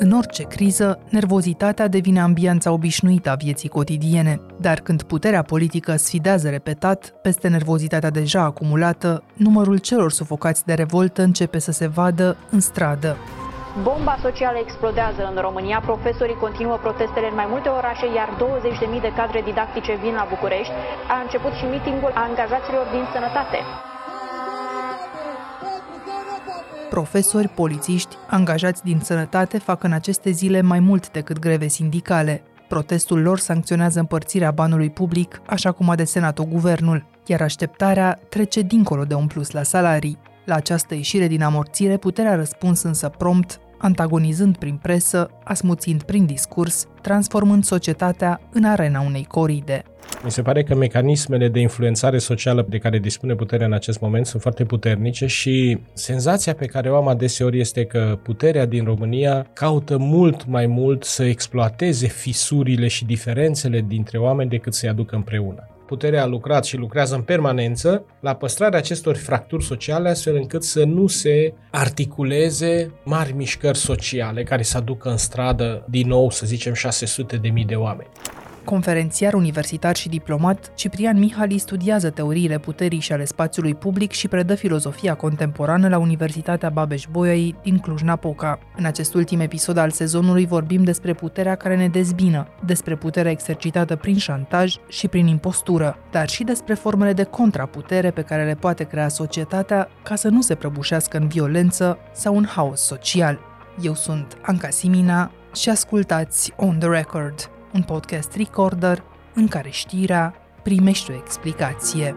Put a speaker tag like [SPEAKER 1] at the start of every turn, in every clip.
[SPEAKER 1] În orice criză, nervozitatea devine ambianța obișnuită a vieții cotidiene, dar când puterea politică sfidează repetat, peste nervozitatea deja acumulată, numărul celor sufocați de revoltă începe să se vadă în stradă.
[SPEAKER 2] Bomba socială explodează în România, profesorii continuă protestele în mai multe orașe, iar 20.000 de cadre didactice vin la București. A început și mitingul angajaților din sănătate.
[SPEAKER 1] Profesori, polițiști, angajați din sănătate fac în aceste zile mai mult decât greve sindicale. Protestul lor sancționează împărțirea banului public, așa cum a desenat-o guvernul, iar așteptarea trece dincolo de un plus la salarii. La această ieșire din amorțire, puterea răspuns însă prompt antagonizând prin presă, asmuțind prin discurs, transformând societatea în arena unei coride.
[SPEAKER 3] Mi se pare că mecanismele de influențare socială de care dispune puterea în acest moment sunt foarte puternice și senzația pe care o am adeseori este că puterea din România caută mult mai mult să exploateze fisurile și diferențele dintre oameni decât să-i aducă împreună puterea a lucrat și lucrează în permanență la păstrarea acestor fracturi sociale astfel încât să nu se articuleze mari mișcări sociale care să aducă în stradă din nou, să zicem, 600 de mii de oameni.
[SPEAKER 1] Conferențiar universitar și diplomat, Ciprian Mihali studiază teoriile puterii și ale spațiului public și predă filozofia contemporană la Universitatea Babeș-Bolyai din Cluj-Napoca. În acest ultim episod al sezonului vorbim despre puterea care ne dezbină, despre puterea exercitată prin șantaj și prin impostură, dar și despre formele de contraputere pe care le poate crea societatea ca să nu se prăbușească în violență sau în haos social. Eu sunt Anca Simina și ascultați On The Record, un podcast recorder în care știrea primește o explicație.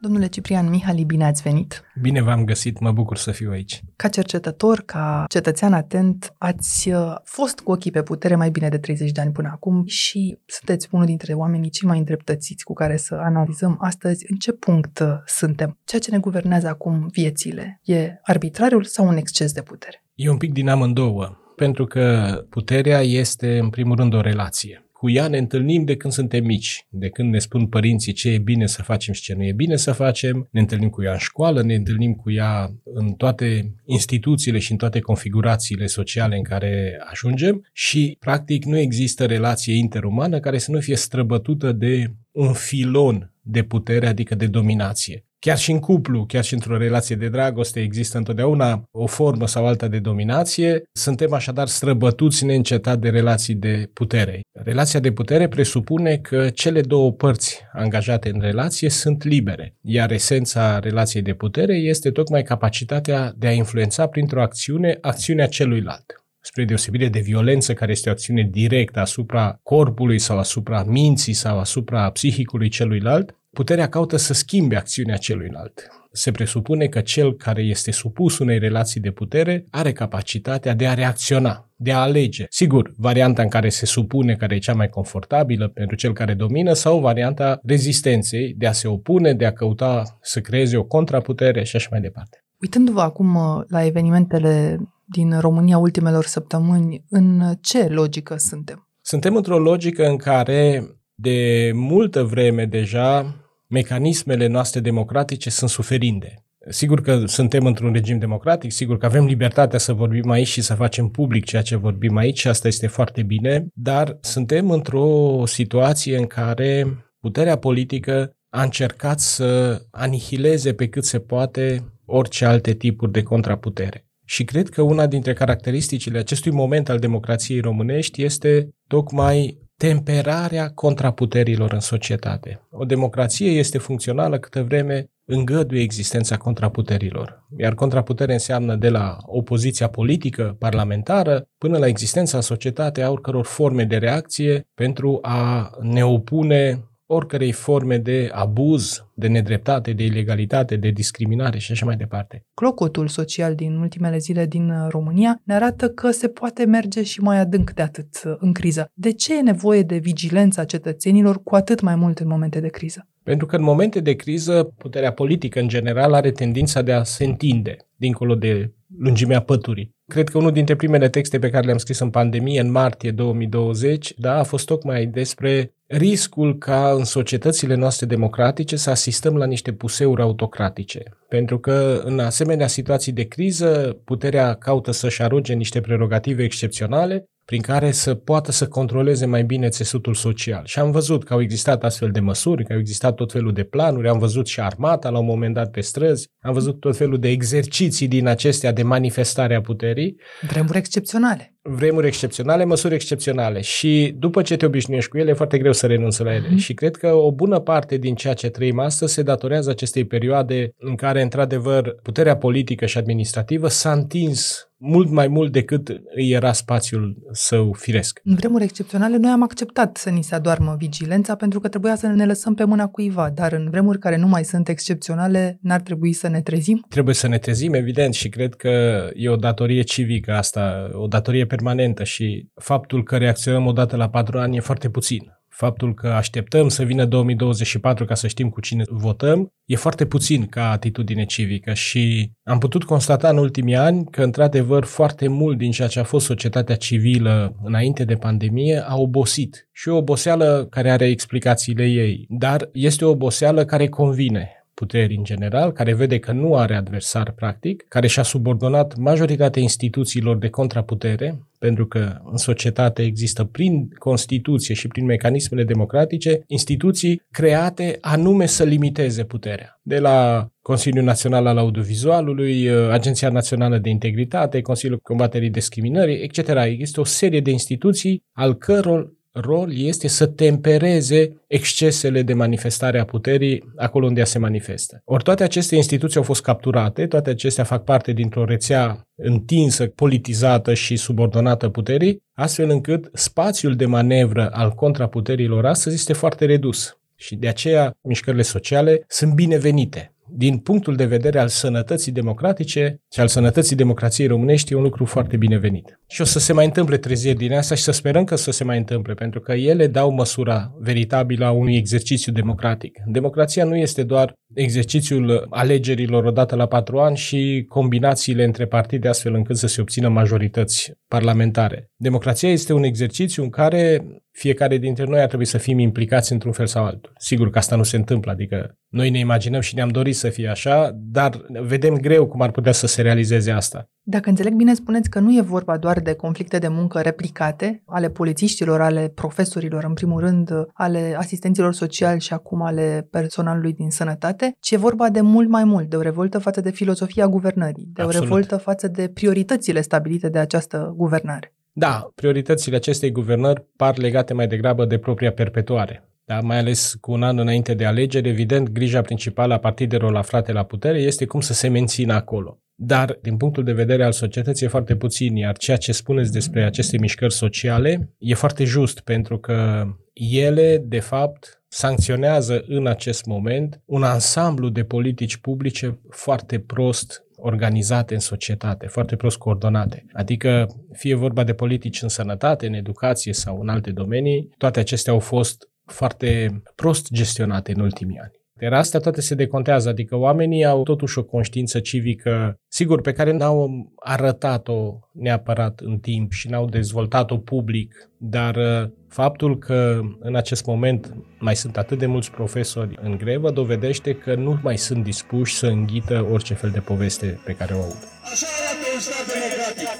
[SPEAKER 1] Domnule Ciprian Mihali, bine ați venit!
[SPEAKER 3] Bine v-am găsit, mă bucur să fiu aici.
[SPEAKER 1] Ca cercetător, ca cetățean atent, ați uh, fost cu ochii pe putere mai bine de 30 de ani până acum și sunteți unul dintre oamenii cei mai îndreptățiți cu care să analizăm astăzi în ce punct uh, suntem. Ceea ce ne guvernează acum viețile e arbitrariul sau un exces de putere?
[SPEAKER 3] E un pic din amândouă pentru că puterea este, în primul rând, o relație. Cu ea ne întâlnim de când suntem mici, de când ne spun părinții ce e bine să facem și ce nu e bine să facem, ne întâlnim cu ea în școală, ne întâlnim cu ea în toate instituțiile și în toate configurațiile sociale în care ajungem și, practic, nu există relație interumană care să nu fie străbătută de un filon de putere, adică de dominație. Chiar și în cuplu, chiar și într-o relație de dragoste există întotdeauna o formă sau alta de dominație. Suntem așadar străbătuți neîncetat de relații de putere. Relația de putere presupune că cele două părți angajate în relație sunt libere, iar esența relației de putere este tocmai capacitatea de a influența printr-o acțiune acțiunea celuilalt spre deosebire de violență, care este o acțiune directă asupra corpului sau asupra minții sau asupra psihicului celuilalt, puterea caută să schimbe acțiunea celuilalt. Se presupune că cel care este supus unei relații de putere are capacitatea de a reacționa, de a alege. Sigur, varianta în care se supune, care e cea mai confortabilă pentru cel care domină, sau varianta rezistenței, de a se opune, de a căuta să creeze o contraputere și așa mai departe.
[SPEAKER 1] Uitându-vă acum uh, la evenimentele din România ultimelor săptămâni, în ce logică suntem?
[SPEAKER 3] Suntem într-o logică în care de multă vreme deja mecanismele noastre democratice sunt suferinde. Sigur că suntem într-un regim democratic, sigur că avem libertatea să vorbim aici și să facem public ceea ce vorbim aici și asta este foarte bine, dar suntem într-o situație în care puterea politică a încercat să anihileze pe cât se poate orice alte tipuri de contraputere. Și cred că una dintre caracteristicile acestui moment al democrației românești este tocmai temperarea contraputerilor în societate. O democrație este funcțională câtă vreme îngăduie existența contraputerilor. Iar contraputere înseamnă de la opoziția politică, parlamentară, până la existența în societate a oricăror forme de reacție pentru a ne opune oricărei forme de abuz, de nedreptate, de ilegalitate, de discriminare și așa mai departe.
[SPEAKER 1] Clocotul social din ultimele zile din uh, România ne arată că se poate merge și mai adânc de atât uh, în criză. De ce e nevoie de vigilența cetățenilor cu atât mai mult în momente de criză?
[SPEAKER 3] Pentru că în momente de criză, puterea politică în general are tendința de a se întinde dincolo de lungimea păturii. Cred că unul dintre primele texte pe care le-am scris în pandemie, în martie 2020, da, a fost tocmai despre riscul ca în societățile noastre democratice să asistăm la niște puseuri autocratice. Pentru că în asemenea situații de criză, puterea caută să-și aroge niște prerogative excepționale prin care să poată să controleze mai bine țesutul social. Și am văzut că au existat astfel de măsuri, că au existat tot felul de planuri, am văzut și armata la un moment dat pe străzi, am văzut tot felul de exerciții din acestea de manifestare a puterii.
[SPEAKER 1] Vremuri excepționale
[SPEAKER 3] vremuri excepționale, măsuri excepționale și după ce te obișnuiești cu ele, e foarte greu să renunți la ele. Mm. Și cred că o bună parte din ceea ce trăim astăzi se datorează acestei perioade în care, într-adevăr, puterea politică și administrativă s-a întins mult mai mult decât îi era spațiul său firesc.
[SPEAKER 1] În vremuri excepționale, noi am acceptat să ni se adoarmă vigilența pentru că trebuia să ne lăsăm pe mâna cuiva, dar în vremuri care nu mai sunt excepționale, n-ar trebui să ne trezim?
[SPEAKER 3] Trebuie să ne trezim, evident, și cred că e o datorie civică asta, o datorie permanentă și faptul că reacționăm odată la patru ani e foarte puțin. Faptul că așteptăm să vină 2024 ca să știm cu cine votăm e foarte puțin ca atitudine civică și am putut constata în ultimii ani că, într-adevăr, foarte mult din ceea ce a fost societatea civilă înainte de pandemie a obosit. Și o oboseală care are explicațiile ei, dar este o oboseală care convine puteri în general, care vede că nu are adversar practic, care și-a subordonat majoritatea instituțiilor de contraputere, pentru că în societate există prin Constituție și prin mecanismele democratice instituții create anume să limiteze puterea. De la Consiliul Național al Audiovizualului, Agenția Națională de Integritate, Consiliul Combaterii Discriminării, etc. Există o serie de instituții al căror rol este să tempereze excesele de manifestare a puterii acolo unde ea se manifestă. Ori toate aceste instituții au fost capturate, toate acestea fac parte dintr-o rețea întinsă, politizată și subordonată puterii, astfel încât spațiul de manevră al contraputerilor astăzi este foarte redus. Și de aceea mișcările sociale sunt binevenite din punctul de vedere al sănătății democratice și al sănătății democrației românești, e un lucru foarte binevenit. Și o să se mai întâmple treziri din asta și să sperăm că să se mai întâmple, pentru că ele dau măsura veritabilă a unui exercițiu democratic. Democrația nu este doar exercițiul alegerilor odată la patru ani și combinațiile între partide astfel încât să se obțină majorități parlamentare. Democrația este un exercițiu în care fiecare dintre noi ar trebui să fim implicați într-un fel sau altul. Sigur că asta nu se întâmplă, adică noi ne imaginăm și ne-am dorit să fie așa, dar vedem greu cum ar putea să se realizeze asta.
[SPEAKER 1] Dacă înțeleg bine, spuneți că nu e vorba doar de conflicte de muncă replicate ale polițiștilor, ale profesorilor, în primul rând, ale asistenților sociali și acum ale personalului din sănătate, ci e vorba de mult mai mult, de o revoltă față de filozofia guvernării, de Absolut. o revoltă față de prioritățile stabilite de această guvernare.
[SPEAKER 3] Da, prioritățile acestei guvernări par legate mai degrabă de propria perpetuare. Da, mai ales cu un an înainte de alegeri, evident, grija principală a partidelor aflate la putere este cum să se mențină acolo. Dar, din punctul de vedere al societății, e foarte puțin, iar ceea ce spuneți despre aceste mișcări sociale e foarte just, pentru că ele, de fapt, sancționează în acest moment un ansamblu de politici publice foarte prost organizate în societate, foarte prost coordonate. Adică, fie vorba de politici în sănătate, în educație sau în alte domenii, toate acestea au fost foarte prost gestionate în ultimii ani. Iar astea toate se decontează, adică oamenii au totuși o conștiință civică, sigur, pe care n-au arătat-o neapărat în timp și n-au dezvoltat-o public, dar uh, faptul că în acest moment mai sunt atât de mulți profesori în grevă dovedește că nu mai sunt dispuși să înghită orice fel de poveste pe care o aud. Așa arată un stat democratic.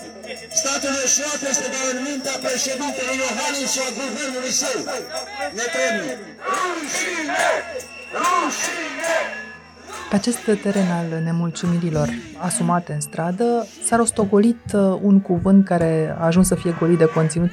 [SPEAKER 3] Statul eșuat este de în mintea președintelui Iohannis și a guvernului său. Ne temem. Rușine!
[SPEAKER 1] Pe acest teren al nemulțumirilor asumate în stradă s-a rostogolit uh, un cuvânt care a ajuns să fie golit de conținut.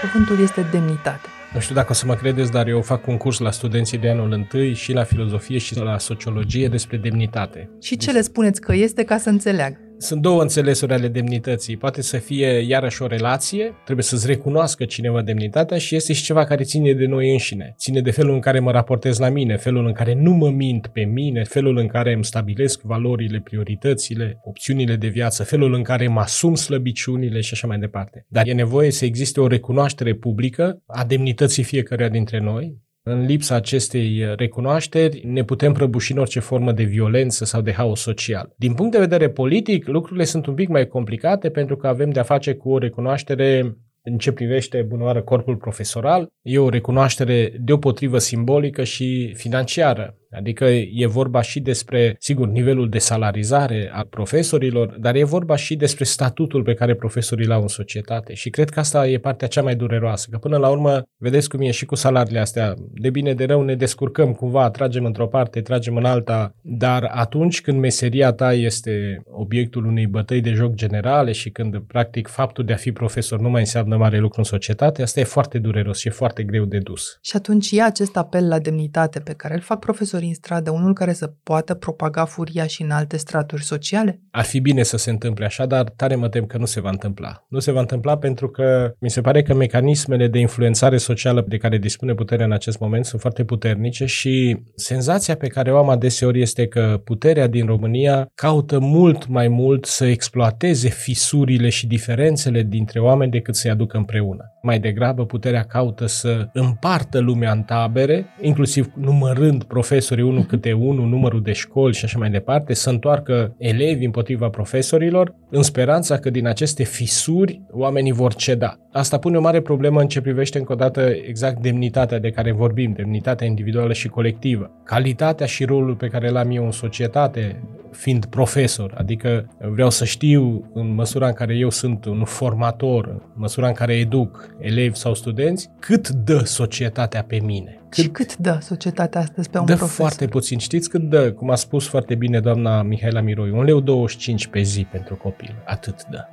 [SPEAKER 1] Cuvântul este demnitate.
[SPEAKER 3] Nu știu dacă o să mă credeți, dar eu fac un curs la studenții de anul întâi și la filozofie și la sociologie despre demnitate.
[SPEAKER 1] Și ce le spuneți că este ca să înțeleagă?
[SPEAKER 3] Sunt două înțelesuri ale demnității. Poate să fie iarăși o relație, trebuie să-ți recunoască cineva demnitatea și este și ceva care ține de noi înșine. Ține de felul în care mă raportez la mine, felul în care nu mă mint pe mine, felul în care îmi stabilesc valorile, prioritățile, opțiunile de viață, felul în care mă asum slăbiciunile și așa mai departe. Dar e nevoie să existe o recunoaștere publică a demnității fiecăruia dintre noi, În lipsa acestei recunoașteri ne putem prăbuși în orice formă de violență sau de haos social. Din punct de vedere politic, lucrurile sunt un pic mai complicate pentru că avem de-a face cu o recunoaștere în ce privește bunoară corpul profesoral, e o recunoaștere deopotrivă simbolică și financiară. Adică e vorba și despre, sigur, nivelul de salarizare a profesorilor, dar e vorba și despre statutul pe care profesorii l-au în societate. Și cred că asta e partea cea mai dureroasă, că până la urmă, vedeți cum e și cu salariile astea, de bine de rău ne descurcăm cumva, tragem într-o parte, tragem în alta, dar atunci când meseria ta este obiectul unei bătăi de joc generale și când, practic, faptul de a fi profesor nu mai înseamnă mare lucru în societate, asta e foarte dureros și e foarte greu de dus.
[SPEAKER 1] Și atunci e acest apel la demnitate pe care îl fac profesorii profesori în stradă, unul care să poată propaga furia și în alte straturi sociale?
[SPEAKER 3] Ar fi bine să se întâmple așa, dar tare mă tem că nu se va întâmpla. Nu se va întâmpla pentru că mi se pare că mecanismele de influențare socială de care dispune puterea în acest moment sunt foarte puternice și senzația pe care o am adeseori este că puterea din România caută mult mai mult să exploateze fisurile și diferențele dintre oameni decât să-i aducă împreună. Mai degrabă puterea caută să împartă lumea în tabere, inclusiv numărând profesori profesorii unul câte unul, numărul de școli și așa mai departe, să întoarcă elevi împotriva profesorilor, în speranța că din aceste fisuri oamenii vor ceda. Asta pune o mare problemă în ce privește încă o dată exact demnitatea de care vorbim, demnitatea individuală și colectivă. Calitatea și rolul pe care l-am eu în societate, fiind profesor, adică vreau să știu în măsura în care eu sunt un formator, în măsura în care educ elevi sau studenți, cât dă societatea pe mine.
[SPEAKER 1] Cât, și cât dă societatea astăzi pe un
[SPEAKER 3] dă
[SPEAKER 1] profesor?
[SPEAKER 3] foarte puțin. Știți cât dă? Cum a spus foarte bine doamna Mihaela Miroi, un leu 25 pe zi pentru copil. Atât dă.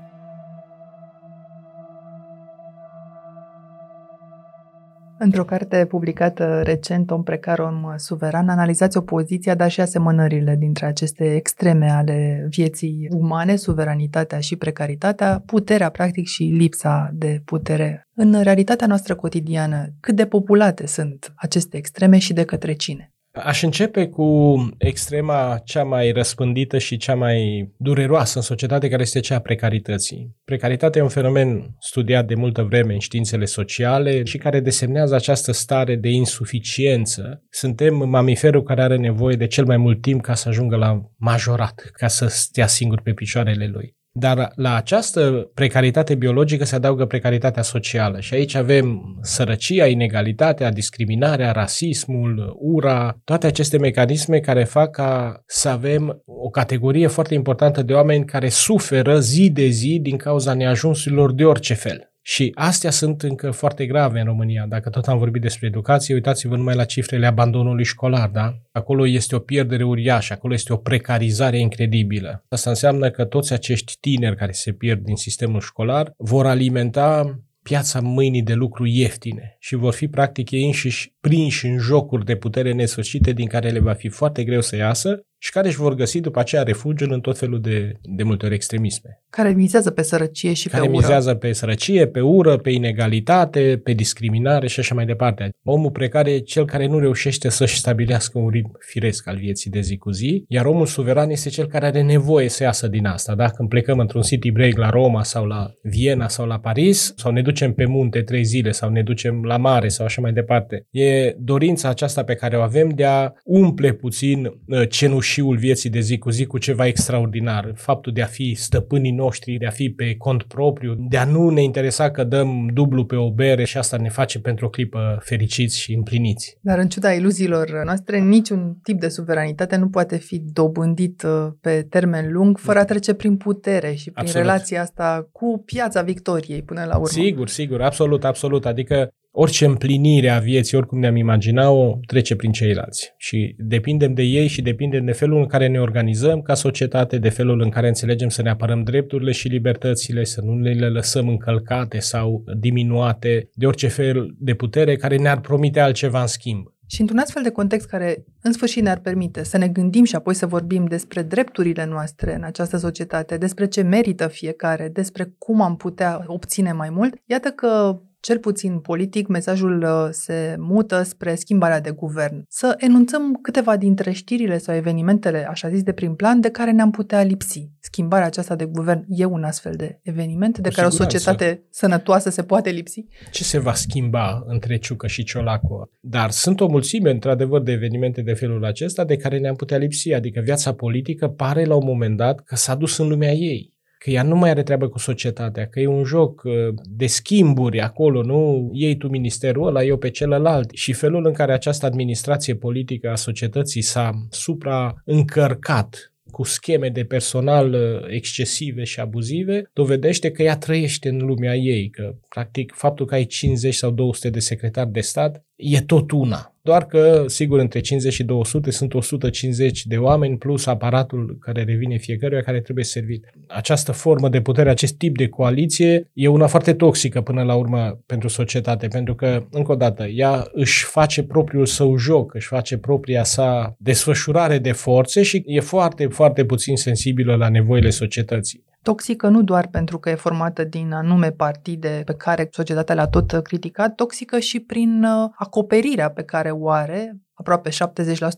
[SPEAKER 1] Într-o carte publicată recent, Om precar, om suveran, analizați opoziția, dar și asemănările dintre aceste extreme ale vieții umane, suveranitatea și precaritatea, puterea, practic, și lipsa de putere. În realitatea noastră cotidiană, cât de populate sunt aceste extreme și de către cine?
[SPEAKER 3] Aș începe cu extrema cea mai răspândită și cea mai dureroasă în societate, care este cea a precarității. Precaritatea e un fenomen studiat de multă vreme în științele sociale și care desemnează această stare de insuficiență. Suntem mamiferul care are nevoie de cel mai mult timp ca să ajungă la majorat, ca să stea singur pe picioarele lui. Dar la această precaritate biologică se adaugă precaritatea socială și aici avem sărăcia, inegalitatea, discriminarea, rasismul, ura, toate aceste mecanisme care fac ca să avem o categorie foarte importantă de oameni care suferă zi de zi din cauza neajunsurilor de orice fel. Și astea sunt încă foarte grave în România. Dacă tot am vorbit despre educație, uitați-vă numai la cifrele abandonului școlar, da? Acolo este o pierdere uriașă, acolo este o precarizare incredibilă. Asta înseamnă că toți acești tineri care se pierd din sistemul școlar vor alimenta piața mâinii de lucru ieftine și vor fi practic ei înșiși prinși în jocuri de putere nesfârșite din care le va fi foarte greu să iasă și care își vor găsi după aceea refugiul în tot felul de, de multe ori extremisme.
[SPEAKER 1] Care mizează pe sărăcie și
[SPEAKER 3] care
[SPEAKER 1] pe ură.
[SPEAKER 3] Care mizează pe sărăcie, pe ură, pe inegalitate, pe discriminare și așa mai departe. Omul precar e cel care nu reușește să-și stabilească un ritm firesc al vieții de zi cu zi, iar omul suveran este cel care are nevoie să iasă din asta. Dacă când plecăm într-un city break la Roma sau la Viena sau la Paris, sau ne ducem pe munte trei zile sau ne ducem la mare sau așa mai departe, e dorința aceasta pe care o avem de a umple puțin uh, cenuș cenușiul vieții de zi cu zi cu ceva extraordinar. Faptul de a fi stăpânii noștri, de a fi pe cont propriu, de a nu ne interesa că dăm dublu pe o bere și asta ne face pentru o clipă fericiți și împliniți.
[SPEAKER 1] Dar în ciuda iluziilor noastre, niciun tip de suveranitate nu poate fi dobândit uh, pe termen lung fără a trece prin putere și prin Absolut. relația asta cu piața victoriei până la urmă.
[SPEAKER 3] Sigur, sigur, absolut, absolut. Adică orice împlinire a vieții, oricum ne-am imagina-o, trece prin ceilalți. Și depindem de ei și depindem de felul în care ne organizăm ca societate, de felul în care înțelegem să ne apărăm drepturile și libertățile, să nu le lăsăm încălcate sau diminuate de orice fel de putere care ne-ar promite altceva în schimb.
[SPEAKER 1] Și într-un astfel de context care, în sfârșit, ne-ar permite să ne gândim și apoi să vorbim despre drepturile noastre în această societate, despre ce merită fiecare, despre cum am putea obține mai mult, iată că cel puțin politic, mesajul uh, se mută spre schimbarea de guvern. Să enunțăm câteva dintre știrile sau evenimentele, așa zis, de prim plan, de care ne-am putea lipsi. Schimbarea aceasta de guvern e un astfel de eveniment de Cu care siguranță. o societate sănătoasă se poate lipsi?
[SPEAKER 3] Ce se va schimba între Ciucă și Ciolacu? Dar sunt o mulțime, într-adevăr, de evenimente de felul acesta de care ne-am putea lipsi. Adică viața politică pare la un moment dat că s-a dus în lumea ei că ea nu mai are treabă cu societatea, că e un joc uh, de schimburi acolo, nu iei tu ministerul ăla, eu pe celălalt. Și felul în care această administrație politică a societății s-a supraîncărcat cu scheme de personal uh, excesive și abuzive, dovedește că ea trăiește în lumea ei, că practic faptul că ai 50 sau 200 de secretari de stat e tot una. Doar că, sigur, între 50 și 200 sunt 150 de oameni plus aparatul care revine fiecăruia care trebuie servit. Această formă de putere, acest tip de coaliție e una foarte toxică până la urmă pentru societate, pentru că, încă o dată, ea își face propriul său joc, își face propria sa desfășurare de forțe și e foarte, foarte puțin sensibilă la nevoile societății.
[SPEAKER 1] Toxică nu doar pentru că e formată din anume partide pe care societatea le-a tot criticat, toxică și prin uh, acoperirea pe care o are aproape 70%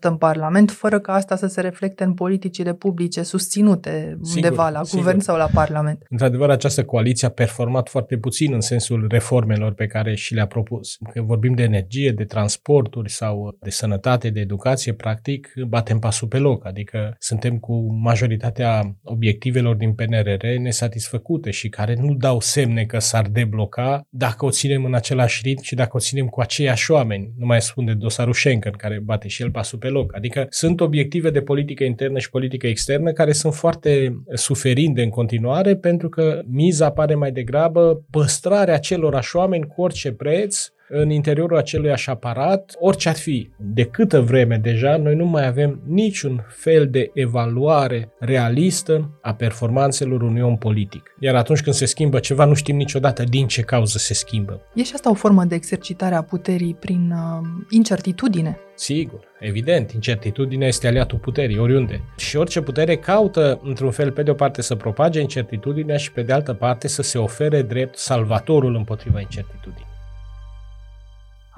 [SPEAKER 1] în Parlament, fără ca asta să se reflecte în politicile publice susținute sigur, undeva la sigur. guvern sau la Parlament.
[SPEAKER 3] Într-adevăr, această coaliție a performat foarte puțin în sensul reformelor pe care și le-a propus. Când vorbim de energie, de transporturi sau de sănătate, de educație, practic batem pasul pe loc, adică suntem cu majoritatea obiectivelor din PNRR nesatisfăcute și care nu dau semne că s-ar debloca dacă o ținem în același ritm și dacă o ținem cu aceiași oameni. Nu mai spun de dosarul Schengen, care care bate și el pasul pe loc. Adică sunt obiective de politică internă și politică externă care sunt foarte suferinde în continuare pentru că miza pare mai degrabă păstrarea acelorași oameni cu orice preț în interiorul acelui aparat, orice ar fi. De câtă vreme deja, noi nu mai avem niciun fel de evaluare realistă a performanțelor unui om politic. Iar atunci când se schimbă ceva, nu știm niciodată din ce cauză se schimbă.
[SPEAKER 1] E și asta o formă de exercitare a puterii prin uh, incertitudine.
[SPEAKER 3] Sigur, evident, incertitudinea este aliatul puterii, oriunde. Și orice putere caută, într-un fel, pe de o parte să propage incertitudinea și pe de altă parte să se ofere drept salvatorul împotriva incertitudinii.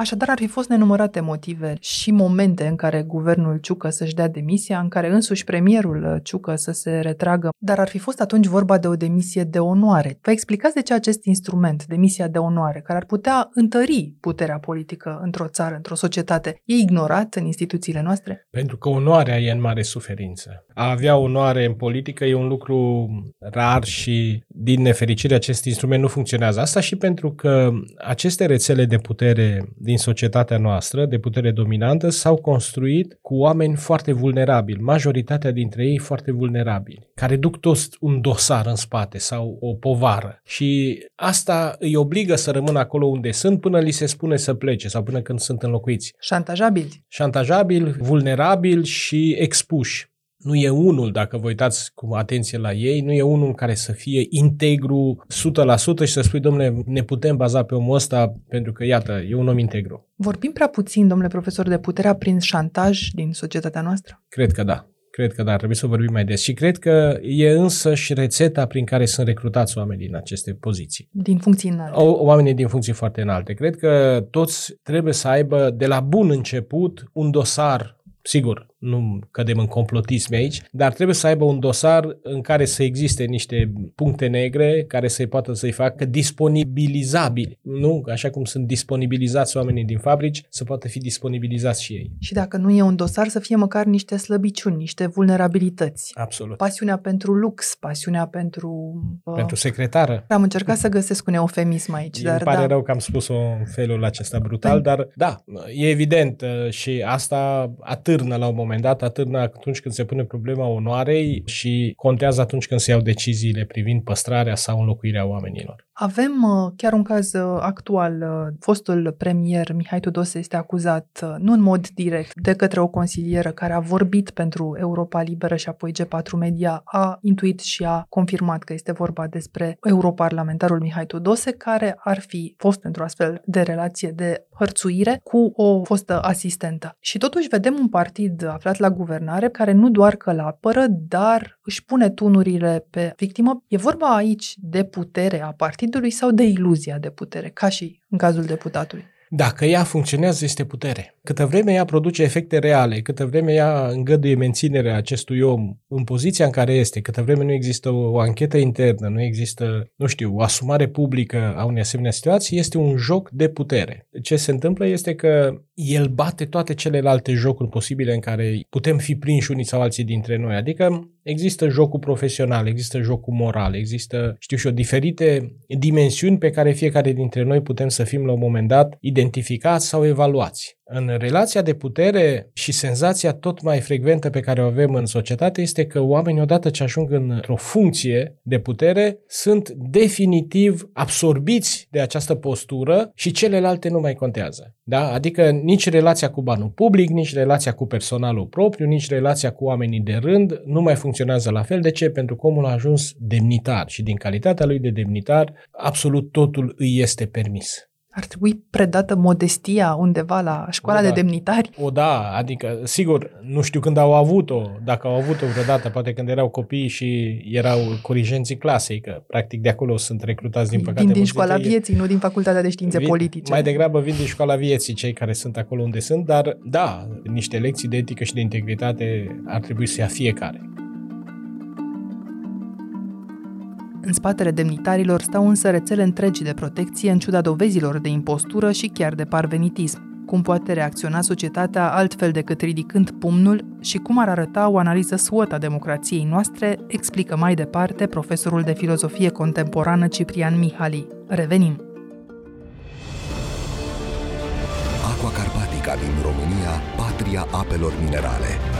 [SPEAKER 1] Așadar, ar fi fost nenumărate motive și momente în care guvernul Ciucă să-și dea demisia, în care însuși premierul uh, Ciucă să se retragă, dar ar fi fost atunci vorba de o demisie de onoare. Vă explicați de ce acest instrument, demisia de onoare, care ar putea întări puterea politică într-o țară, într-o societate, e ignorat în instituțiile noastre?
[SPEAKER 3] Pentru că onoarea e în mare suferință. A avea onoare în politică e un lucru rar și, din nefericire, acest instrument nu funcționează. Asta și pentru că aceste rețele de putere din societatea noastră de putere dominantă s-au construit cu oameni foarte vulnerabili, majoritatea dintre ei foarte vulnerabili, care duc toți un dosar în spate sau o povară. Și asta îi obligă să rămână acolo unde sunt până li se spune să plece sau până când sunt înlocuiți.
[SPEAKER 1] Șantajabili.
[SPEAKER 3] Șantajabili, vulnerabili și expuși nu e unul, dacă vă uitați cu atenție la ei, nu e unul care să fie integru 100% și să spui, domnule, ne putem baza pe omul ăsta pentru că, iată, e un om integru.
[SPEAKER 1] Vorbim prea puțin, domnule profesor, de puterea prin șantaj din societatea noastră?
[SPEAKER 3] Cred că da. Cred că da, trebuie să vorbim mai des. Și cred că e însă și rețeta prin care sunt recrutați oamenii din aceste poziții.
[SPEAKER 1] Din funcții înalte. O,
[SPEAKER 3] oamenii din funcții foarte înalte. Cred că toți trebuie să aibă de la bun început un dosar Sigur, nu cădem în complotisme aici, dar trebuie să aibă un dosar în care să existe niște puncte negre care să-i poată să-i facă disponibilizabili. Nu? Așa cum sunt disponibilizați oamenii din fabrici, să poată fi disponibilizați și ei.
[SPEAKER 1] Și dacă nu e un dosar, să fie măcar niște slăbiciuni, niște vulnerabilități.
[SPEAKER 3] Absolut.
[SPEAKER 1] Pasiunea pentru lux, pasiunea pentru...
[SPEAKER 3] Uh... Pentru secretară.
[SPEAKER 1] Am încercat să găsesc un eufemism aici,
[SPEAKER 3] Îmi
[SPEAKER 1] dar
[SPEAKER 3] pare
[SPEAKER 1] da.
[SPEAKER 3] rău că am spus-o în felul acesta brutal, Pen... dar da, e evident uh, și asta atârnă la un moment moment dat atârnă atunci când se pune problema onoarei și contează atunci când se iau deciziile privind păstrarea sau înlocuirea oamenilor.
[SPEAKER 1] Avem uh, chiar un caz uh, actual. Uh, fostul premier Mihai Tudose este acuzat, nu în mod direct, de către o consilieră care a vorbit pentru Europa Liberă și apoi G4 Media, a intuit și a confirmat că este vorba despre europarlamentarul Mihai Tudose, care ar fi fost într-o astfel de relație de hărțuire cu o fostă asistentă. Și totuși vedem un partid aflat la guvernare care nu doar că îl apără, dar își pune tunurile pe victimă. E vorba aici de putere a partidului sau de iluzia de putere, ca și în cazul deputatului?
[SPEAKER 3] Dacă ea funcționează, este putere. Câtă vreme ea produce efecte reale, câtă vreme ea îngăduie menținerea acestui om în poziția în care este, câtă vreme nu există o, o anchetă internă, nu există, nu știu, o asumare publică a unei asemenea situații, este un joc de putere. Ce se întâmplă este că el bate toate celelalte jocuri posibile în care putem fi prinși unii sau alții dintre noi. Adică există jocul profesional, există jocul moral, există, știu și eu, diferite dimensiuni pe care fiecare dintre noi putem să fim la un moment dat identificați sau evaluați. În relația de putere și senzația tot mai frecventă pe care o avem în societate este că oamenii odată ce ajung într-o funcție de putere sunt definitiv absorbiți de această postură și celelalte nu mai contează. Da? Adică nici relația cu banul public, nici relația cu personalul propriu, nici relația cu oamenii de rând nu mai funcționează la fel. De ce? Pentru că omul a ajuns demnitar și din calitatea lui de demnitar absolut totul îi este permis.
[SPEAKER 1] Ar trebui predată modestia undeva la școala
[SPEAKER 3] o, da.
[SPEAKER 1] de demnitari?
[SPEAKER 3] O, da, adică, sigur, nu știu când au avut-o, dacă au avut-o vreodată, poate când erau copii și erau corigenții clasei, că practic de acolo sunt recrutați, din păcate.
[SPEAKER 1] Vin din școala vieții, nu din facultatea de științe
[SPEAKER 3] vin,
[SPEAKER 1] politice.
[SPEAKER 3] Mai degrabă vin din școala vieții cei care sunt acolo unde sunt, dar da, niște lecții de etică și de integritate ar trebui să ia fiecare.
[SPEAKER 1] În spatele demnitarilor stau însă rețele întregi de protecție în ciuda dovezilor de impostură și chiar de parvenitism. Cum poate reacționa societatea altfel decât ridicând pumnul și cum ar arăta o analiză SWOT a democrației noastre, explică mai departe profesorul de filozofie contemporană Ciprian Mihali. Revenim!
[SPEAKER 4] Aqua Carpatica din România, patria apelor minerale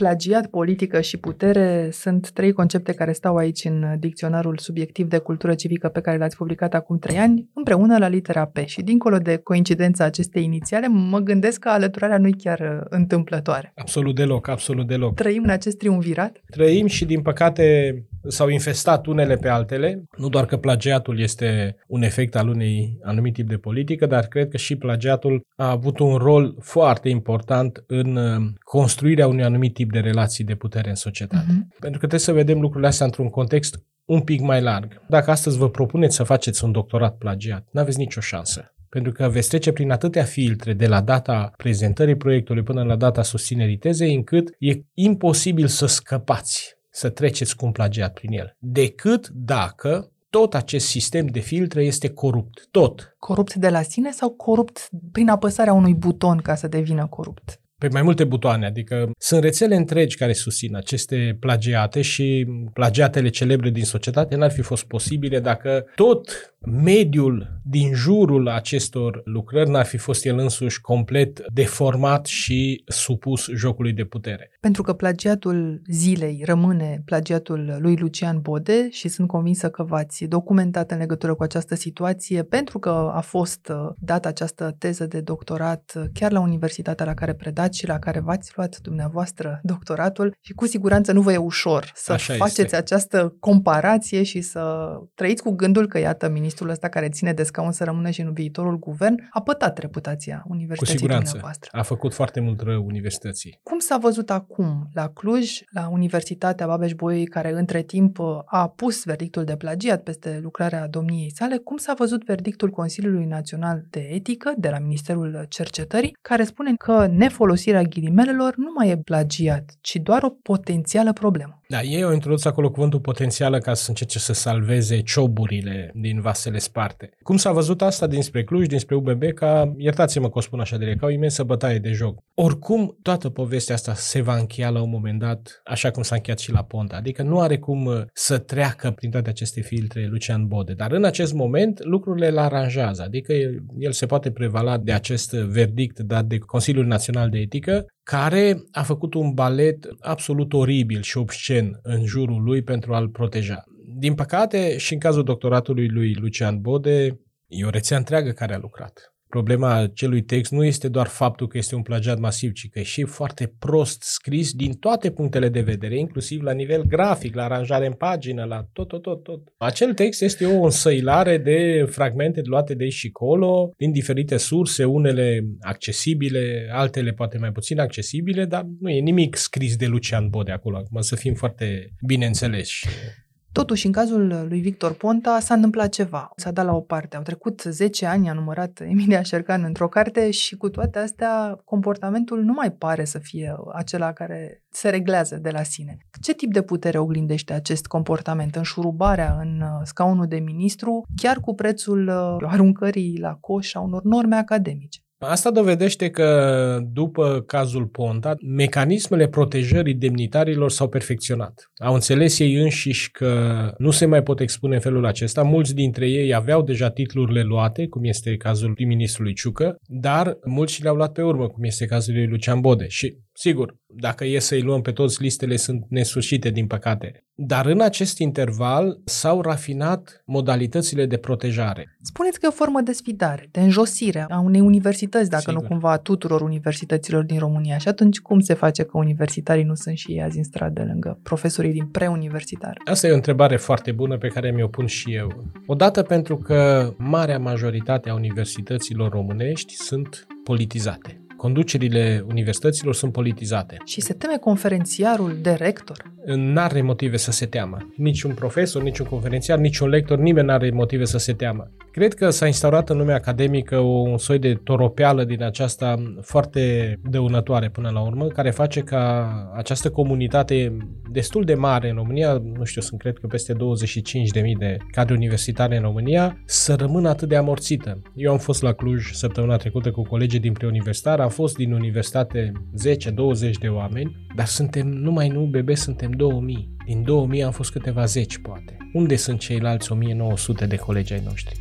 [SPEAKER 1] plagiat, politică și putere sunt trei concepte care stau aici în dicționarul subiectiv de cultură civică pe care l-ați publicat acum trei ani, împreună la litera P. Și dincolo de coincidența acestei inițiale, mă gândesc că alăturarea nu e chiar uh, întâmplătoare.
[SPEAKER 3] Absolut deloc, absolut deloc.
[SPEAKER 1] Trăim în acest triumvirat?
[SPEAKER 3] Trăim și, din păcate, s-au infestat unele pe altele. Nu doar că plagiatul este un efect al unei anumit tip de politică, dar cred că și plagiatul a avut un rol foarte important în uh, construirea unui anumit tip de relații de putere în societate. Uh-huh. Pentru că trebuie să vedem lucrurile astea într-un context un pic mai larg. Dacă astăzi vă propuneți să faceți un doctorat plagiat, nu aveți nicio șansă. Pentru că veți trece prin atâtea filtre de la data prezentării proiectului până la data susținerii tezei, încât e imposibil să scăpați să treceți cu un plagiat prin el, decât dacă tot acest sistem de filtre este corupt. Tot.
[SPEAKER 1] Corupt de la sine sau corupt prin apăsarea unui buton ca să devină corupt?
[SPEAKER 3] Pe mai multe butoane, adică sunt rețele întregi care susțin aceste plagiate și plagiatele celebre din societate n-ar fi fost posibile dacă tot mediul din jurul acestor lucrări n-ar fi fost el însuși complet deformat și supus jocului de putere.
[SPEAKER 1] Pentru că plagiatul zilei rămâne plagiatul lui Lucian Bode și sunt convinsă că v-ați documentat în legătură cu această situație pentru că a fost uh, dată această teză de doctorat uh, chiar la universitatea la care predați și la care v-ați luat dumneavoastră doctoratul și cu siguranță nu vă e ușor să Așa faceți este. această comparație și să trăiți cu gândul că, iată, ministrul ăsta care ține de scaun să rămână și în viitorul guvern a pătat reputația universității
[SPEAKER 3] cu siguranță.
[SPEAKER 1] dumneavoastră.
[SPEAKER 3] A făcut foarte mult rău universității.
[SPEAKER 1] Cum s-a văzut acum la Cluj, la Universitatea Babeș-Bolyai, care între timp a pus verdictul de plagiat peste lucrarea domniei sale, cum s-a văzut verdictul Consiliului Național de Etică de la Ministerul Cercetării, care spune că nefolosirea ghilimelelor nu mai e plagiat, ci doar o potențială problemă.
[SPEAKER 3] Da, ei au introdus acolo cuvântul potențială ca să încerce să salveze cioburile din vasele sparte. Cum s-a văzut asta dinspre Cluj, dinspre UBB, ca, iertați-mă că o spun așa de ca o imensă bătaie de joc. Oricum, toată povestea asta se va încheia la un moment dat, așa cum s-a încheiat și la Ponta. Adică nu are cum uh, să treacă prin toate aceste filtre Lucian Bode. Dar în acest moment lucrurile îl aranjează. Adică el, el se poate prevala de acest verdict dat de Consiliul Național de Etică, care a făcut un balet absolut oribil și obscen în jurul lui pentru a-l proteja. Din păcate, și în cazul doctoratului lui Lucian Bode, e o rețea întreagă care a lucrat. Problema acelui text nu este doar faptul că este un plagiat masiv, ci că e și foarte prost scris din toate punctele de vedere, inclusiv la nivel grafic, la aranjare în pagină, la tot, tot, tot, tot. Acel text este o însăilare de fragmente luate de aici și colo, din diferite surse, unele accesibile, altele poate mai puțin accesibile, dar nu e nimic scris de Lucian Bode acolo, acum să fim foarte bine înțeleși.
[SPEAKER 1] Totuși, în cazul lui Victor Ponta s-a întâmplat ceva. S-a dat la o parte. Au trecut 10 ani, a numărat Emilia Șercan într-o carte și cu toate astea, comportamentul nu mai pare să fie acela care se reglează de la sine. Ce tip de putere oglindește acest comportament? Înșurubarea în uh, scaunul de ministru, chiar cu prețul uh, aruncării la coș a unor norme academice.
[SPEAKER 3] Asta dovedește că după cazul Ponta, mecanismele protejării demnitarilor s-au perfecționat. Au înțeles ei înșiși că nu se mai pot expune în felul acesta. Mulți dintre ei aveau deja titlurile luate, cum este cazul prim-ministrului Ciucă, dar mulți și le-au luat pe urmă, cum este cazul lui Lucian Bode. Și Sigur, dacă e să-i luăm pe toți, listele sunt nesfârșite, din păcate. Dar în acest interval s-au rafinat modalitățile de protejare.
[SPEAKER 1] Spuneți că e o formă de sfidare, de înjosire a unei universități, dacă Sigur. nu cumva a tuturor universităților din România. Și atunci cum se face că universitarii nu sunt și ei azi în stradă lângă profesorii din preuniversitar?
[SPEAKER 3] Asta e o întrebare foarte bună pe care mi-o pun și eu. Odată pentru că marea majoritate a universităților românești sunt politizate conducerile universităților sunt politizate.
[SPEAKER 1] Și se teme conferențiarul de rector?
[SPEAKER 3] N-are motive să se teamă. Nici un profesor, nici un conferențiar, nici un lector, nimeni n-are motive să se teamă. Cred că s-a instaurat în lumea academică un soi de toropeală din aceasta foarte dăunătoare până la urmă, care face ca această comunitate destul de mare în România, nu știu, sunt cred că peste 25.000 de cadre universitare în România, să rămână atât de amorțită. Eu am fost la Cluj săptămâna trecută cu colegii din preuniversitar, am fost din universitate 10-20 de oameni, dar suntem numai nu bebe, suntem 2000. Din 2000 am fost câteva zeci, poate. Unde sunt ceilalți 1900 de colegi ai noștri?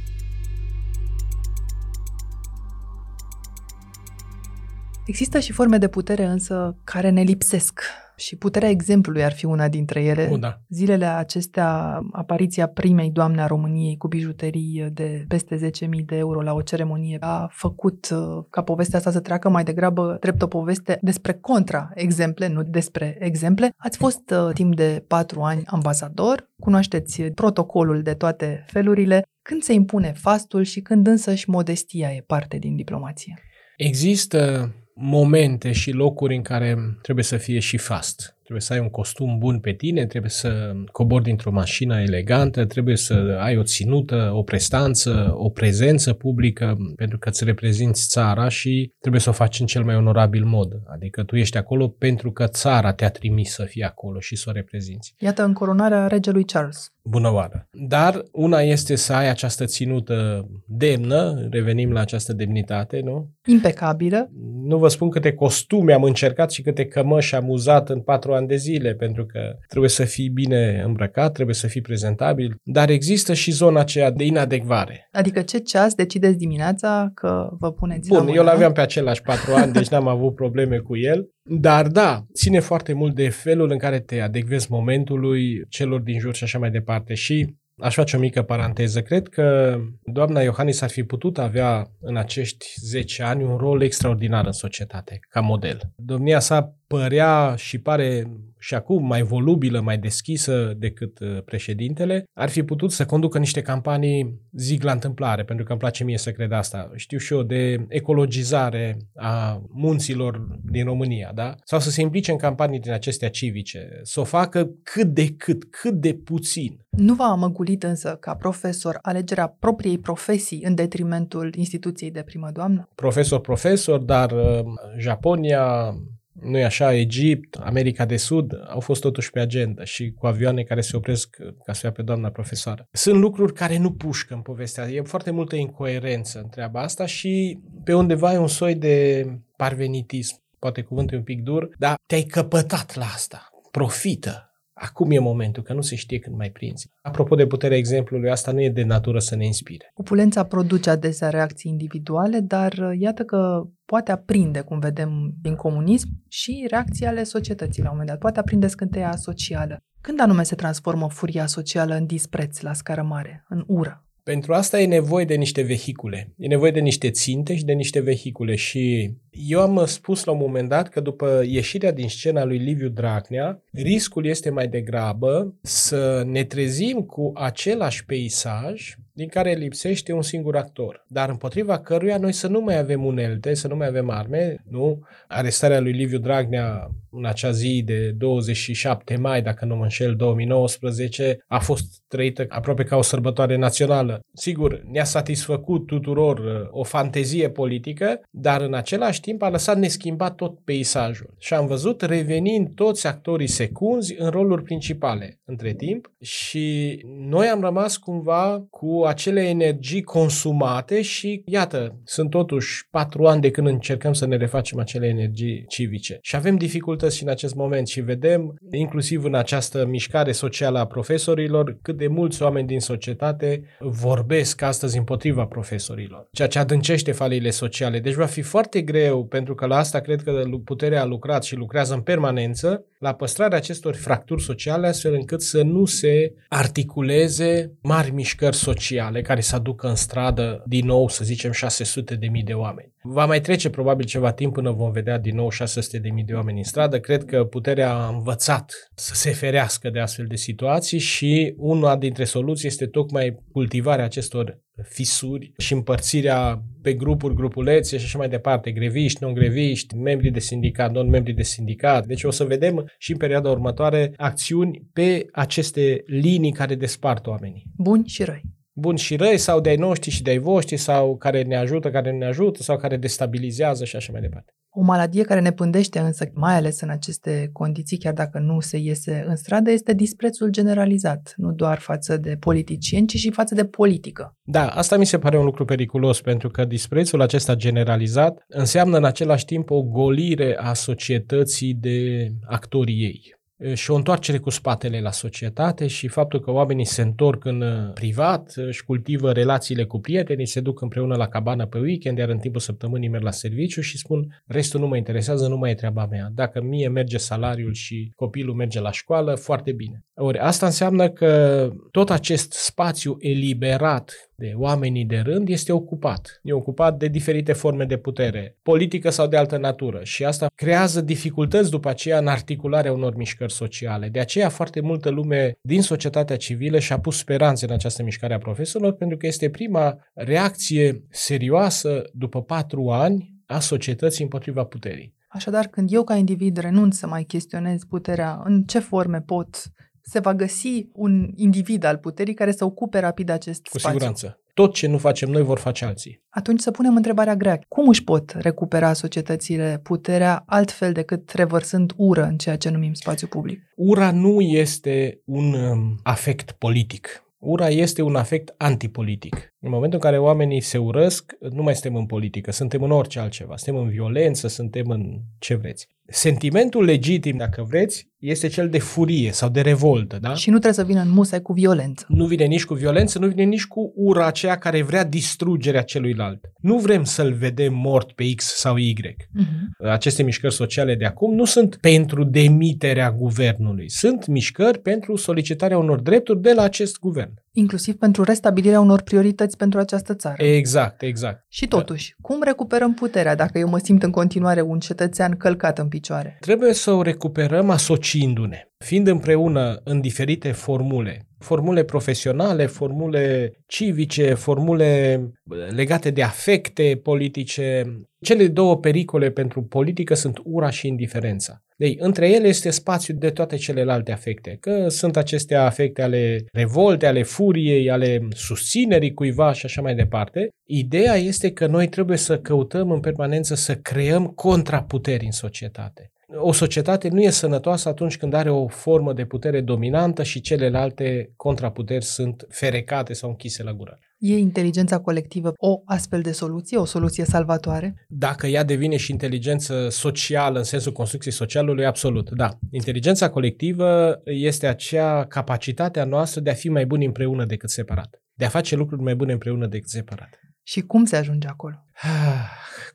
[SPEAKER 1] Există și forme de putere însă care ne lipsesc și puterea exemplului ar fi una dintre ele.
[SPEAKER 3] O, da.
[SPEAKER 1] Zilele acestea, apariția primei doamne a României cu bijuterii de peste 10.000 de euro la o ceremonie a făcut uh, ca povestea asta să treacă mai degrabă drept o poveste despre contra-exemple, nu despre exemple. Ați fost uh, timp de patru ani ambasador, cunoașteți protocolul de toate felurile. Când se impune fastul și când însă și modestia e parte din diplomație?
[SPEAKER 3] Există momente și locuri în care trebuie să fie și fast. Trebuie să ai un costum bun pe tine, trebuie să cobori dintr-o mașină elegantă, trebuie să ai o ținută, o prestanță, o prezență publică, pentru că îți reprezinți țara și trebuie să o faci în cel mai onorabil mod. Adică tu ești acolo pentru că țara te-a trimis să fii acolo și să o reprezinți.
[SPEAKER 1] Iată încoronarea regelui Charles.
[SPEAKER 3] Bună oară! Dar una este să ai această ținută demnă, revenim la această demnitate, nu?
[SPEAKER 1] Impecabilă.
[SPEAKER 3] Nu vă spun câte costume am încercat și câte cămăși am uzat în patru ani de zile, pentru că trebuie să fii bine îmbrăcat, trebuie să fii prezentabil, dar există și zona aceea de inadecvare.
[SPEAKER 1] Adică ce ceas decideți dimineața că vă puneți
[SPEAKER 3] Bun, eu l-aveam pe același patru ani, deci n-am avut probleme cu el, dar da, ține foarte mult de felul în care te adecvezi momentului, celor din jur și așa mai departe și Aș face o mică paranteză. Cred că doamna Iohannis ar fi putut avea în acești 10 ani un rol extraordinar în societate, ca model. Domnia sa părea și pare și acum mai volubilă, mai deschisă decât uh, președintele, ar fi putut să conducă niște campanii, zic la întâmplare, pentru că îmi place mie să cred asta, știu și eu, de ecologizare a munților din România, da? Sau să se implice în campanii din acestea civice, să o facă cât de cât, cât de puțin.
[SPEAKER 1] Nu v-a amăgulit însă, ca profesor, alegerea propriei profesii în detrimentul instituției de primă doamnă?
[SPEAKER 3] Profesor, profesor, dar uh, Japonia, nu e așa, Egipt, America de Sud au fost totuși pe agenda și cu avioane care se opresc ca să ia pe doamna profesoară. Sunt lucruri care nu pușcă în povestea. E foarte multă incoerență în treaba asta și pe undeva e un soi de parvenitism. Poate cuvântul e un pic dur, dar te-ai căpătat la asta. Profită Acum e momentul, că nu se știe când mai prinzi. Apropo de puterea exemplului, asta nu e de natură să ne inspire.
[SPEAKER 1] Opulența produce adesea reacții individuale, dar uh, iată că poate aprinde, cum vedem din comunism, și reacții ale societății la un moment dat. Poate aprinde scânteia socială. Când anume se transformă furia socială în dispreț la scară mare, în ură?
[SPEAKER 3] Pentru asta e nevoie de niște vehicule. E nevoie de niște ținte și de niște vehicule. Și eu am spus la un moment dat că după ieșirea din scena lui Liviu Dragnea, riscul este mai degrabă să ne trezim cu același peisaj din care lipsește un singur actor, dar împotriva căruia noi să nu mai avem unelte, să nu mai avem arme, nu? Arestarea lui Liviu Dragnea în acea zi de 27 mai, dacă nu mă înșel, 2019, a fost trăită aproape ca o sărbătoare națională. Sigur, ne-a satisfăcut tuturor uh, o fantezie politică, dar în același timp a lăsat neschimbat tot peisajul. Și am văzut revenind toți actorii secunzi în roluri principale între timp și noi am rămas cumva cu acele energii consumate și iată, sunt totuși patru ani de când încercăm să ne refacem acele energii civice. Și avem dificultăți și în acest moment și vedem, inclusiv în această mișcare socială a profesorilor, cât de mulți oameni din societate vorbesc astăzi împotriva profesorilor, ceea ce adâncește faliile sociale. Deci va fi foarte greu, pentru că la asta cred că puterea a lucrat și lucrează în permanență, la păstrarea acestor fracturi sociale, astfel încât să nu se articuleze mari mișcări sociale care să aducă în stradă din nou, să zicem, 600 de mii de oameni. Va mai trece probabil ceva timp până vom vedea din nou 600 de mii de oameni în stradă. Cred că puterea a învățat să se ferească de astfel de situații și una dintre soluții este tocmai cultivarea acestor fisuri și împărțirea pe grupuri, grupulețe și așa mai departe, greviști, non-greviști, membri de sindicat, non-membri de sindicat. Deci o să vedem și în perioada următoare acțiuni pe aceste linii care despart oamenii.
[SPEAKER 1] Buni și răi
[SPEAKER 3] buni și răi sau de-ai noștri și de-ai voștri sau care ne ajută, care nu ne ajută sau care destabilizează și așa mai departe.
[SPEAKER 1] O maladie care ne pândește însă, mai ales în aceste condiții, chiar dacă nu se iese în stradă, este disprețul generalizat, nu doar față de politicieni, ci și față de politică.
[SPEAKER 3] Da, asta mi se pare un lucru periculos, pentru că disprețul acesta generalizat înseamnă în același timp o golire a societății de actorii ei și o întoarcere cu spatele la societate și faptul că oamenii se întorc în privat, își cultivă relațiile cu prietenii, se duc împreună la cabană pe weekend, iar în timpul săptămânii merg la serviciu și spun restul nu mă interesează, nu mai e treaba mea. Dacă mie merge salariul și copilul merge la școală, foarte bine. Ori asta înseamnă că tot acest spațiu eliberat de oamenii de rând este ocupat. E ocupat de diferite forme de putere, politică sau de altă natură și asta creează dificultăți după aceea în articularea unor mișcări sociale. De aceea foarte multă lume din societatea civilă și-a pus speranțe în această mișcare a profesorilor pentru că este prima reacție serioasă după patru ani a societății împotriva puterii.
[SPEAKER 1] Așadar, când eu ca individ renunț să mai chestionez puterea, în ce forme pot se va găsi un individ al puterii care să ocupe rapid acest
[SPEAKER 3] Cu
[SPEAKER 1] spațiu.
[SPEAKER 3] siguranță. Tot ce nu facem noi vor face alții.
[SPEAKER 1] Atunci să punem întrebarea grea. Cum își pot recupera societățile puterea altfel decât revărsând ură în ceea ce numim spațiu public?
[SPEAKER 3] Ura nu este un um, afect politic. Ura este un afect antipolitic. În momentul în care oamenii se urăsc, nu mai suntem în politică, suntem în orice altceva. Suntem în violență, suntem în ce vreți. Sentimentul legitim, dacă vreți, este cel de furie sau de revoltă, da?
[SPEAKER 1] Și nu trebuie să vină în musai cu violență.
[SPEAKER 3] Nu vine nici cu violență, nu vine nici cu ura aceea care vrea distrugerea celuilalt. Nu vrem să-l vedem mort pe X sau Y. Uh-huh. Aceste mișcări sociale de acum nu sunt pentru demiterea guvernului, sunt mișcări pentru solicitarea unor drepturi de la acest guvern.
[SPEAKER 1] Inclusiv pentru restabilirea unor priorități pentru această țară.
[SPEAKER 3] Exact, exact.
[SPEAKER 1] Și totuși, cum recuperăm puterea dacă eu mă simt în continuare un cetățean călcat în picioare?
[SPEAKER 3] Trebuie să o recuperăm asociindu-ne, fiind împreună în diferite formule, formule profesionale, formule civice, formule legate de afecte politice. Cele două pericole pentru politică sunt ura și indiferența. Ei, între ele este spațiu de toate celelalte afecte, că sunt acestea afecte ale revolte, ale furiei, ale susținerii cuiva și așa mai departe. Ideea este că noi trebuie să căutăm în permanență să creăm contraputeri în societate. O societate nu e sănătoasă atunci când are o formă de putere dominantă și celelalte contraputeri sunt ferecate sau închise la gură.
[SPEAKER 1] E inteligența colectivă o astfel de soluție, o soluție salvatoare?
[SPEAKER 3] Dacă ea devine și inteligență socială în sensul construcției socialului, absolut, da. Inteligența colectivă este acea capacitatea noastră de a fi mai buni împreună decât separat. De a face lucruri mai bune împreună decât separat.
[SPEAKER 1] Și cum se ajunge acolo?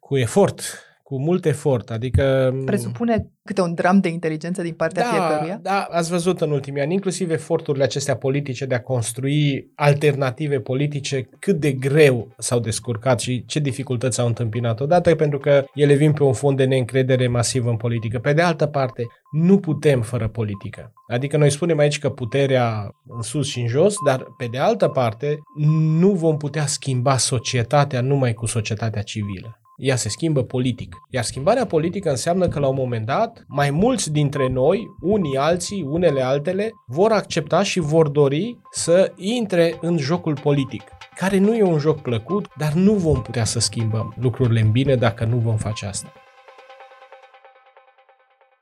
[SPEAKER 3] Cu efort, cu mult efort, adică...
[SPEAKER 1] Presupune câte un dram de inteligență din partea
[SPEAKER 3] da,
[SPEAKER 1] fiecăruia?
[SPEAKER 3] Da, ați văzut în ultimii ani, inclusiv eforturile acestea politice de a construi alternative politice, cât de greu s-au descurcat și ce dificultăți au întâmpinat odată, pentru că ele vin pe un fond de neîncredere masivă în politică. Pe de altă parte, nu putem fără politică. Adică noi spunem aici că puterea în sus și în jos, dar pe de altă parte nu vom putea schimba societatea numai cu societatea civilă ea se schimbă politic. Iar schimbarea politică înseamnă că la un moment dat, mai mulți dintre noi, unii alții, unele altele, vor accepta și vor dori să intre în jocul politic, care nu e un joc plăcut, dar nu vom putea să schimbăm lucrurile în bine dacă nu vom face asta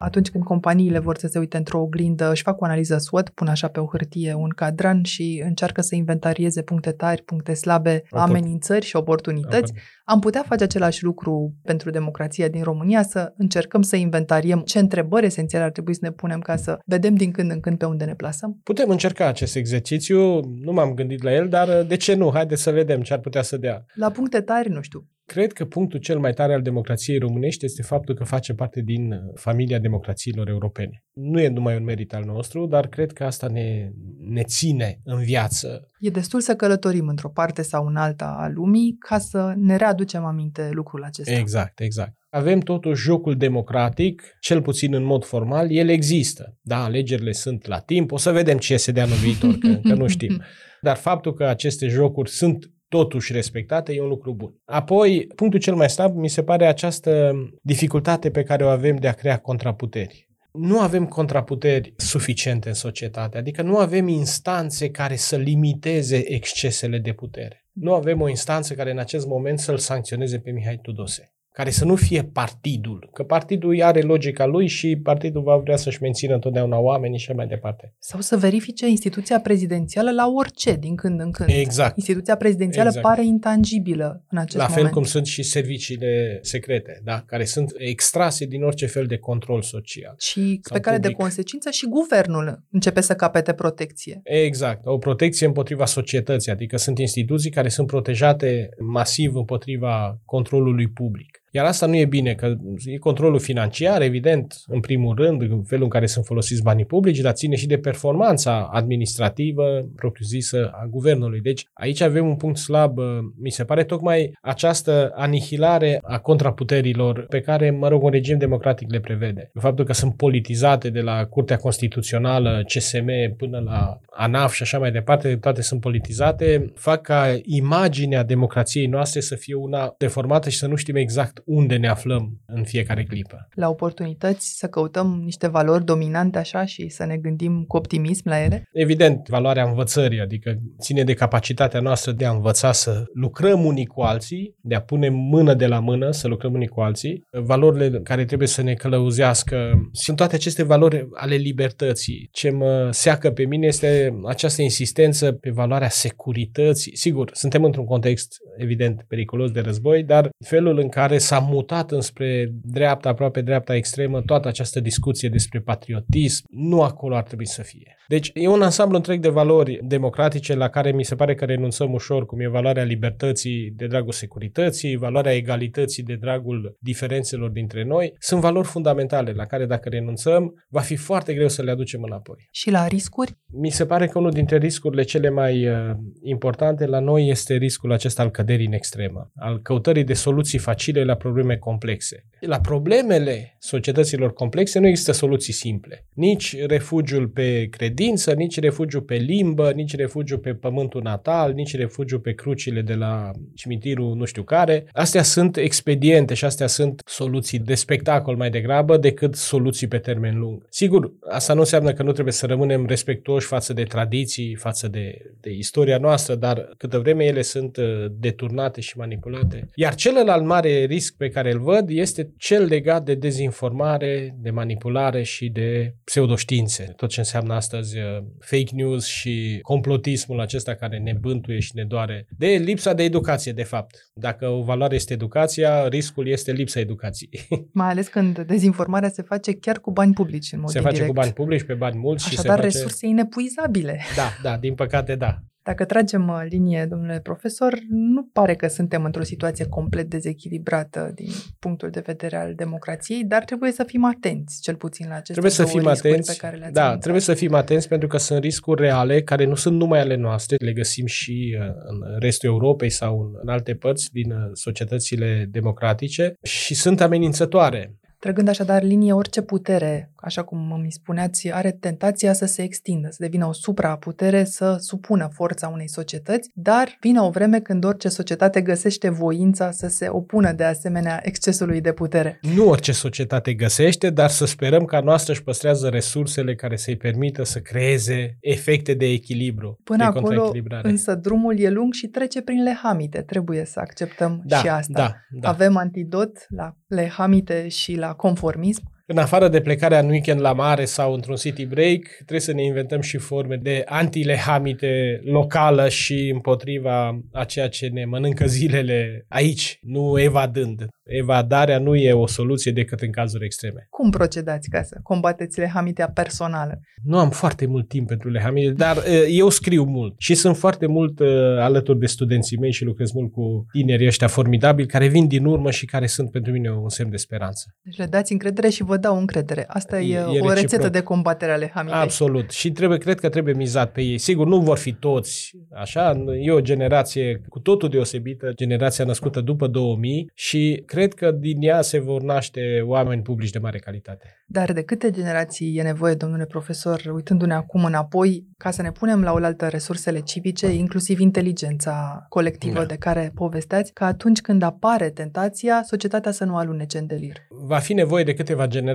[SPEAKER 1] atunci când companiile vor să se uite într-o oglindă, își fac o analiză SWOT, pun așa pe o hârtie un cadran și încearcă să inventarieze puncte tari, puncte slabe, amenințări și oportunități. Am putea face același lucru pentru democrația din România, să încercăm să inventariem ce întrebări esențiale ar trebui să ne punem ca să vedem din când în când pe unde ne plasăm?
[SPEAKER 3] Putem încerca acest exercițiu, nu m-am gândit la el, dar de ce nu? Haideți să vedem ce ar putea să dea.
[SPEAKER 1] La puncte tari, nu știu,
[SPEAKER 3] Cred că punctul cel mai tare al democrației românești este faptul că face parte din uh, familia democrațiilor europene. Nu e numai un merit al nostru, dar cred că asta ne, ne ține în viață.
[SPEAKER 1] E destul să călătorim într-o parte sau în alta a lumii ca să ne readucem aminte lucrul acesta.
[SPEAKER 3] Exact, exact. Avem totuși jocul democratic, cel puțin în mod formal, el există. Da, alegerile sunt la timp, o să vedem ce se dea în viitor, că încă nu știm. Dar faptul că aceste jocuri sunt totuși respectate, e un lucru bun. Apoi, punctul cel mai slab mi se pare această dificultate pe care o avem de a crea contraputeri. Nu avem contraputeri suficiente în societate, adică nu avem instanțe care să limiteze excesele de putere. Nu avem o instanță care în acest moment să-l sancționeze pe Mihai Tudose care să nu fie partidul, că partidul are logica lui și partidul va vrea să-și mențină întotdeauna oamenii și mai departe.
[SPEAKER 1] Sau să verifice instituția prezidențială la orice, din când în când.
[SPEAKER 3] Exact.
[SPEAKER 1] Instituția prezidențială exact. pare intangibilă în acest
[SPEAKER 3] la
[SPEAKER 1] moment.
[SPEAKER 3] La fel cum sunt și serviciile secrete, da? care sunt extrase din orice fel de control social.
[SPEAKER 1] Și pe care public. de consecință și guvernul începe să capete protecție.
[SPEAKER 3] Exact. O protecție împotriva societății, adică sunt instituții care sunt protejate masiv împotriva controlului public. Iar asta nu e bine, că e controlul financiar, evident, în primul rând, în felul în care sunt folosiți banii publici, dar ține și de performanța administrativă, propriu-zisă, a guvernului. Deci aici avem un punct slab, mi se pare tocmai această anihilare a contraputerilor pe care, mă rog, un regim democratic le prevede. Faptul că sunt politizate de la Curtea Constituțională, CSM, până la ANAF și așa mai departe, toate sunt politizate, fac ca imaginea democrației noastre să fie una deformată și să nu știm exact unde ne aflăm în fiecare clipă.
[SPEAKER 1] La oportunități să căutăm niște valori dominante așa și să ne gândim cu optimism la ele?
[SPEAKER 3] Evident, valoarea învățării, adică ține de capacitatea noastră de a învăța să lucrăm unii cu alții, de a pune mână de la mână să lucrăm unii cu alții. Valorile care trebuie să ne călăuzească sunt toate aceste valori ale libertății. Ce mă seacă pe mine este această insistență pe valoarea securității. Sigur, suntem într-un context evident periculos de război, dar felul în care s-a mutat înspre dreapta, aproape dreapta extremă, toată această discuție despre patriotism, nu acolo ar trebui să fie. Deci e un ansamblu întreg de valori democratice la care mi se pare că renunțăm ușor, cum e valoarea libertății de dragul securității, valoarea egalității de dragul diferențelor dintre noi. Sunt valori fundamentale la care dacă renunțăm, va fi foarte greu să le aducem înapoi.
[SPEAKER 1] Și la riscuri?
[SPEAKER 3] Mi se pare că unul dintre riscurile cele mai uh, importante la noi este riscul acesta al căderii în extremă, al căutării de soluții facile la probleme complexe. La problemele societăților complexe nu există soluții simple. Nici refugiul pe credință, nici refugiul pe limbă, nici refugiul pe pământul natal, nici refugiul pe crucile de la cimitirul nu știu care. Astea sunt expediente și astea sunt soluții de spectacol mai degrabă decât soluții pe termen lung. Sigur, asta nu înseamnă că nu trebuie să rămânem respectuoși față de tradiții, față de, de istoria noastră, dar câtă vreme ele sunt uh, deturnate și manipulate. Iar celălalt mare risc pe care îl văd este cel legat de dezinformare, de manipulare și de pseudoștiințe. Tot ce înseamnă astăzi uh, fake news și complotismul acesta care ne bântuie și ne doare. De lipsa de educație, de fapt. Dacă o valoare este educația, riscul este lipsa educației.
[SPEAKER 1] Mai ales când dezinformarea se face chiar cu bani publici în mod
[SPEAKER 3] Se
[SPEAKER 1] indirect.
[SPEAKER 3] face cu bani publici, pe bani mulți.
[SPEAKER 1] Așadar,
[SPEAKER 3] și se face...
[SPEAKER 1] resurse inepuizabile.
[SPEAKER 3] Da, da, din păcate da.
[SPEAKER 1] Dacă tragem uh, linie, domnule profesor, nu pare că suntem într-o situație complet dezechilibrată din punctul de vedere al democrației, dar trebuie să fim atenți, cel puțin la aceste
[SPEAKER 3] trebuie să fim atenți,
[SPEAKER 1] pe care le-ați
[SPEAKER 3] Da,
[SPEAKER 1] anunțat.
[SPEAKER 3] trebuie să fim atenți pentru că sunt riscuri reale care nu sunt numai ale noastre, le găsim și uh, în restul Europei sau în alte părți din uh, societățile democratice și sunt amenințătoare.
[SPEAKER 1] Trăgând așadar linie, orice putere, așa cum îmi spuneați, are tentația să se extindă, să devină o supraputere, să supună forța unei societăți, dar vine o vreme când orice societate găsește voința să se opună de asemenea excesului de putere.
[SPEAKER 3] Nu orice societate găsește, dar să sperăm că a noastră își păstrează resursele care să-i permită să creeze efecte de echilibru.
[SPEAKER 1] Până
[SPEAKER 3] de
[SPEAKER 1] acolo,
[SPEAKER 3] contraechilibrare.
[SPEAKER 1] însă, drumul e lung și trece prin lehamite. Trebuie să acceptăm
[SPEAKER 3] da,
[SPEAKER 1] și asta.
[SPEAKER 3] Da, da.
[SPEAKER 1] Avem antidot la lehamite și la conformism.
[SPEAKER 3] În afară de plecarea în weekend la mare sau într-un city break, trebuie să ne inventăm și forme de antilehamite locală și împotriva a ceea ce ne mănâncă zilele aici, nu evadând. Evadarea nu e o soluție decât în cazuri extreme.
[SPEAKER 1] Cum procedați ca să combateți lehamitea personală?
[SPEAKER 3] Nu am foarte mult timp pentru lehamite, dar uh, eu scriu mult și sunt foarte mult uh, alături de studenții mei și lucrez mult cu tinerii ăștia formidabili care vin din urmă și care sunt pentru mine un semn de speranță.
[SPEAKER 1] Deci le dați încredere și vă dau încredere. Asta e,
[SPEAKER 3] E- e
[SPEAKER 1] o
[SPEAKER 3] reciproc.
[SPEAKER 1] rețetă de combatere a lehamitei.
[SPEAKER 3] Absolut. Și trebuie, cred că trebuie mizat pe ei. Sigur, nu vor fi toți așa. E o generație cu totul deosebită, generația născută după 2000 și cred că din ea se vor naște oameni publici de mare calitate.
[SPEAKER 1] Dar de câte generații e nevoie, domnule profesor, uitându-ne acum înapoi, ca să ne punem la oaltă resursele civice, inclusiv inteligența colectivă
[SPEAKER 3] Da.
[SPEAKER 1] de care povesteați, ca atunci când apare tentația, societatea să nu alunece în delir.
[SPEAKER 3] Va fi nevoie de câteva generații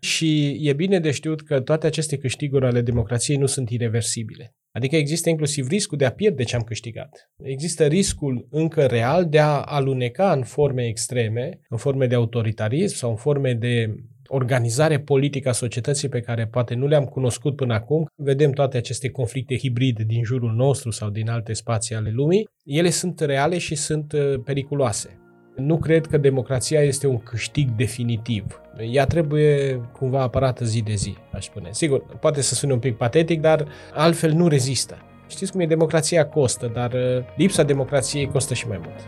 [SPEAKER 3] și e bine de știut că toate aceste câștiguri ale democrației nu sunt irreversibile. Adică există inclusiv riscul de a pierde ce am câștigat. Există riscul încă real de a aluneca în forme extreme, în forme de autoritarism sau în forme de organizare politică a societății pe care poate nu le-am cunoscut până acum. Vedem toate aceste conflicte hibride din jurul nostru sau din alte spații ale lumii. Ele sunt reale și sunt uh, periculoase. Nu cred că democrația este un câștig definitiv. Ea trebuie cumva apărată zi de zi, aș spune. Sigur, poate să sune un pic patetic, dar altfel nu rezistă. Știți cum e, democrația costă, dar uh, lipsa democrației costă și mai mult.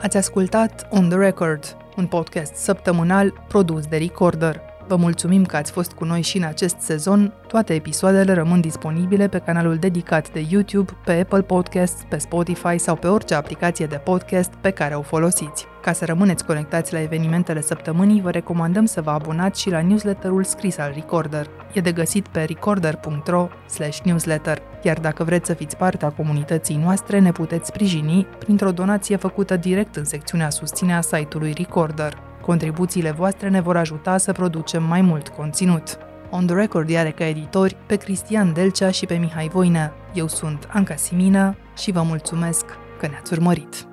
[SPEAKER 1] Ați ascultat On The Record, un podcast săptămânal produs de Recorder. Vă mulțumim că ați fost cu noi și în acest sezon. Toate episoadele rămân disponibile pe canalul dedicat de YouTube, pe Apple Podcasts, pe Spotify sau pe orice aplicație de podcast pe care o folosiți. Ca să rămâneți conectați la evenimentele săptămânii, vă recomandăm să vă abonați și la newsletterul scris al Recorder. E de găsit pe recorder.ro newsletter. Iar dacă vreți să fiți parte a comunității noastre, ne puteți sprijini printr-o donație făcută direct în secțiunea susține a site-ului Recorder. Contribuțiile voastre ne vor ajuta să producem mai mult conținut. On The Record are ca editori pe Cristian Delcea și pe Mihai Voinea. Eu sunt Anca Simina și vă mulțumesc că ne-ați urmărit.